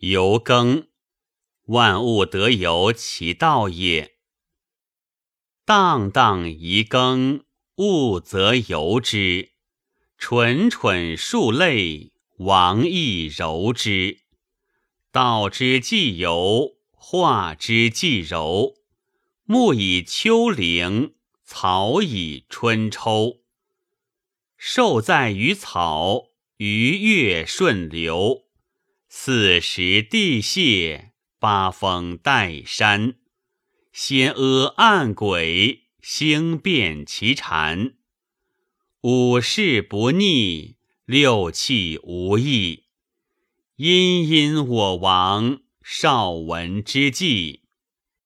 由耕，万物得由其道也。荡荡宜耕，物则由之；蠢蠢数类，王亦柔之。道之既由，化之既柔。木以秋陵，草以春抽。寿在于草，鱼跃顺流。四时地谢，八风带山。仙阿暗鬼，星变其禅。五事不逆，六气无益。因因我王，少闻之际。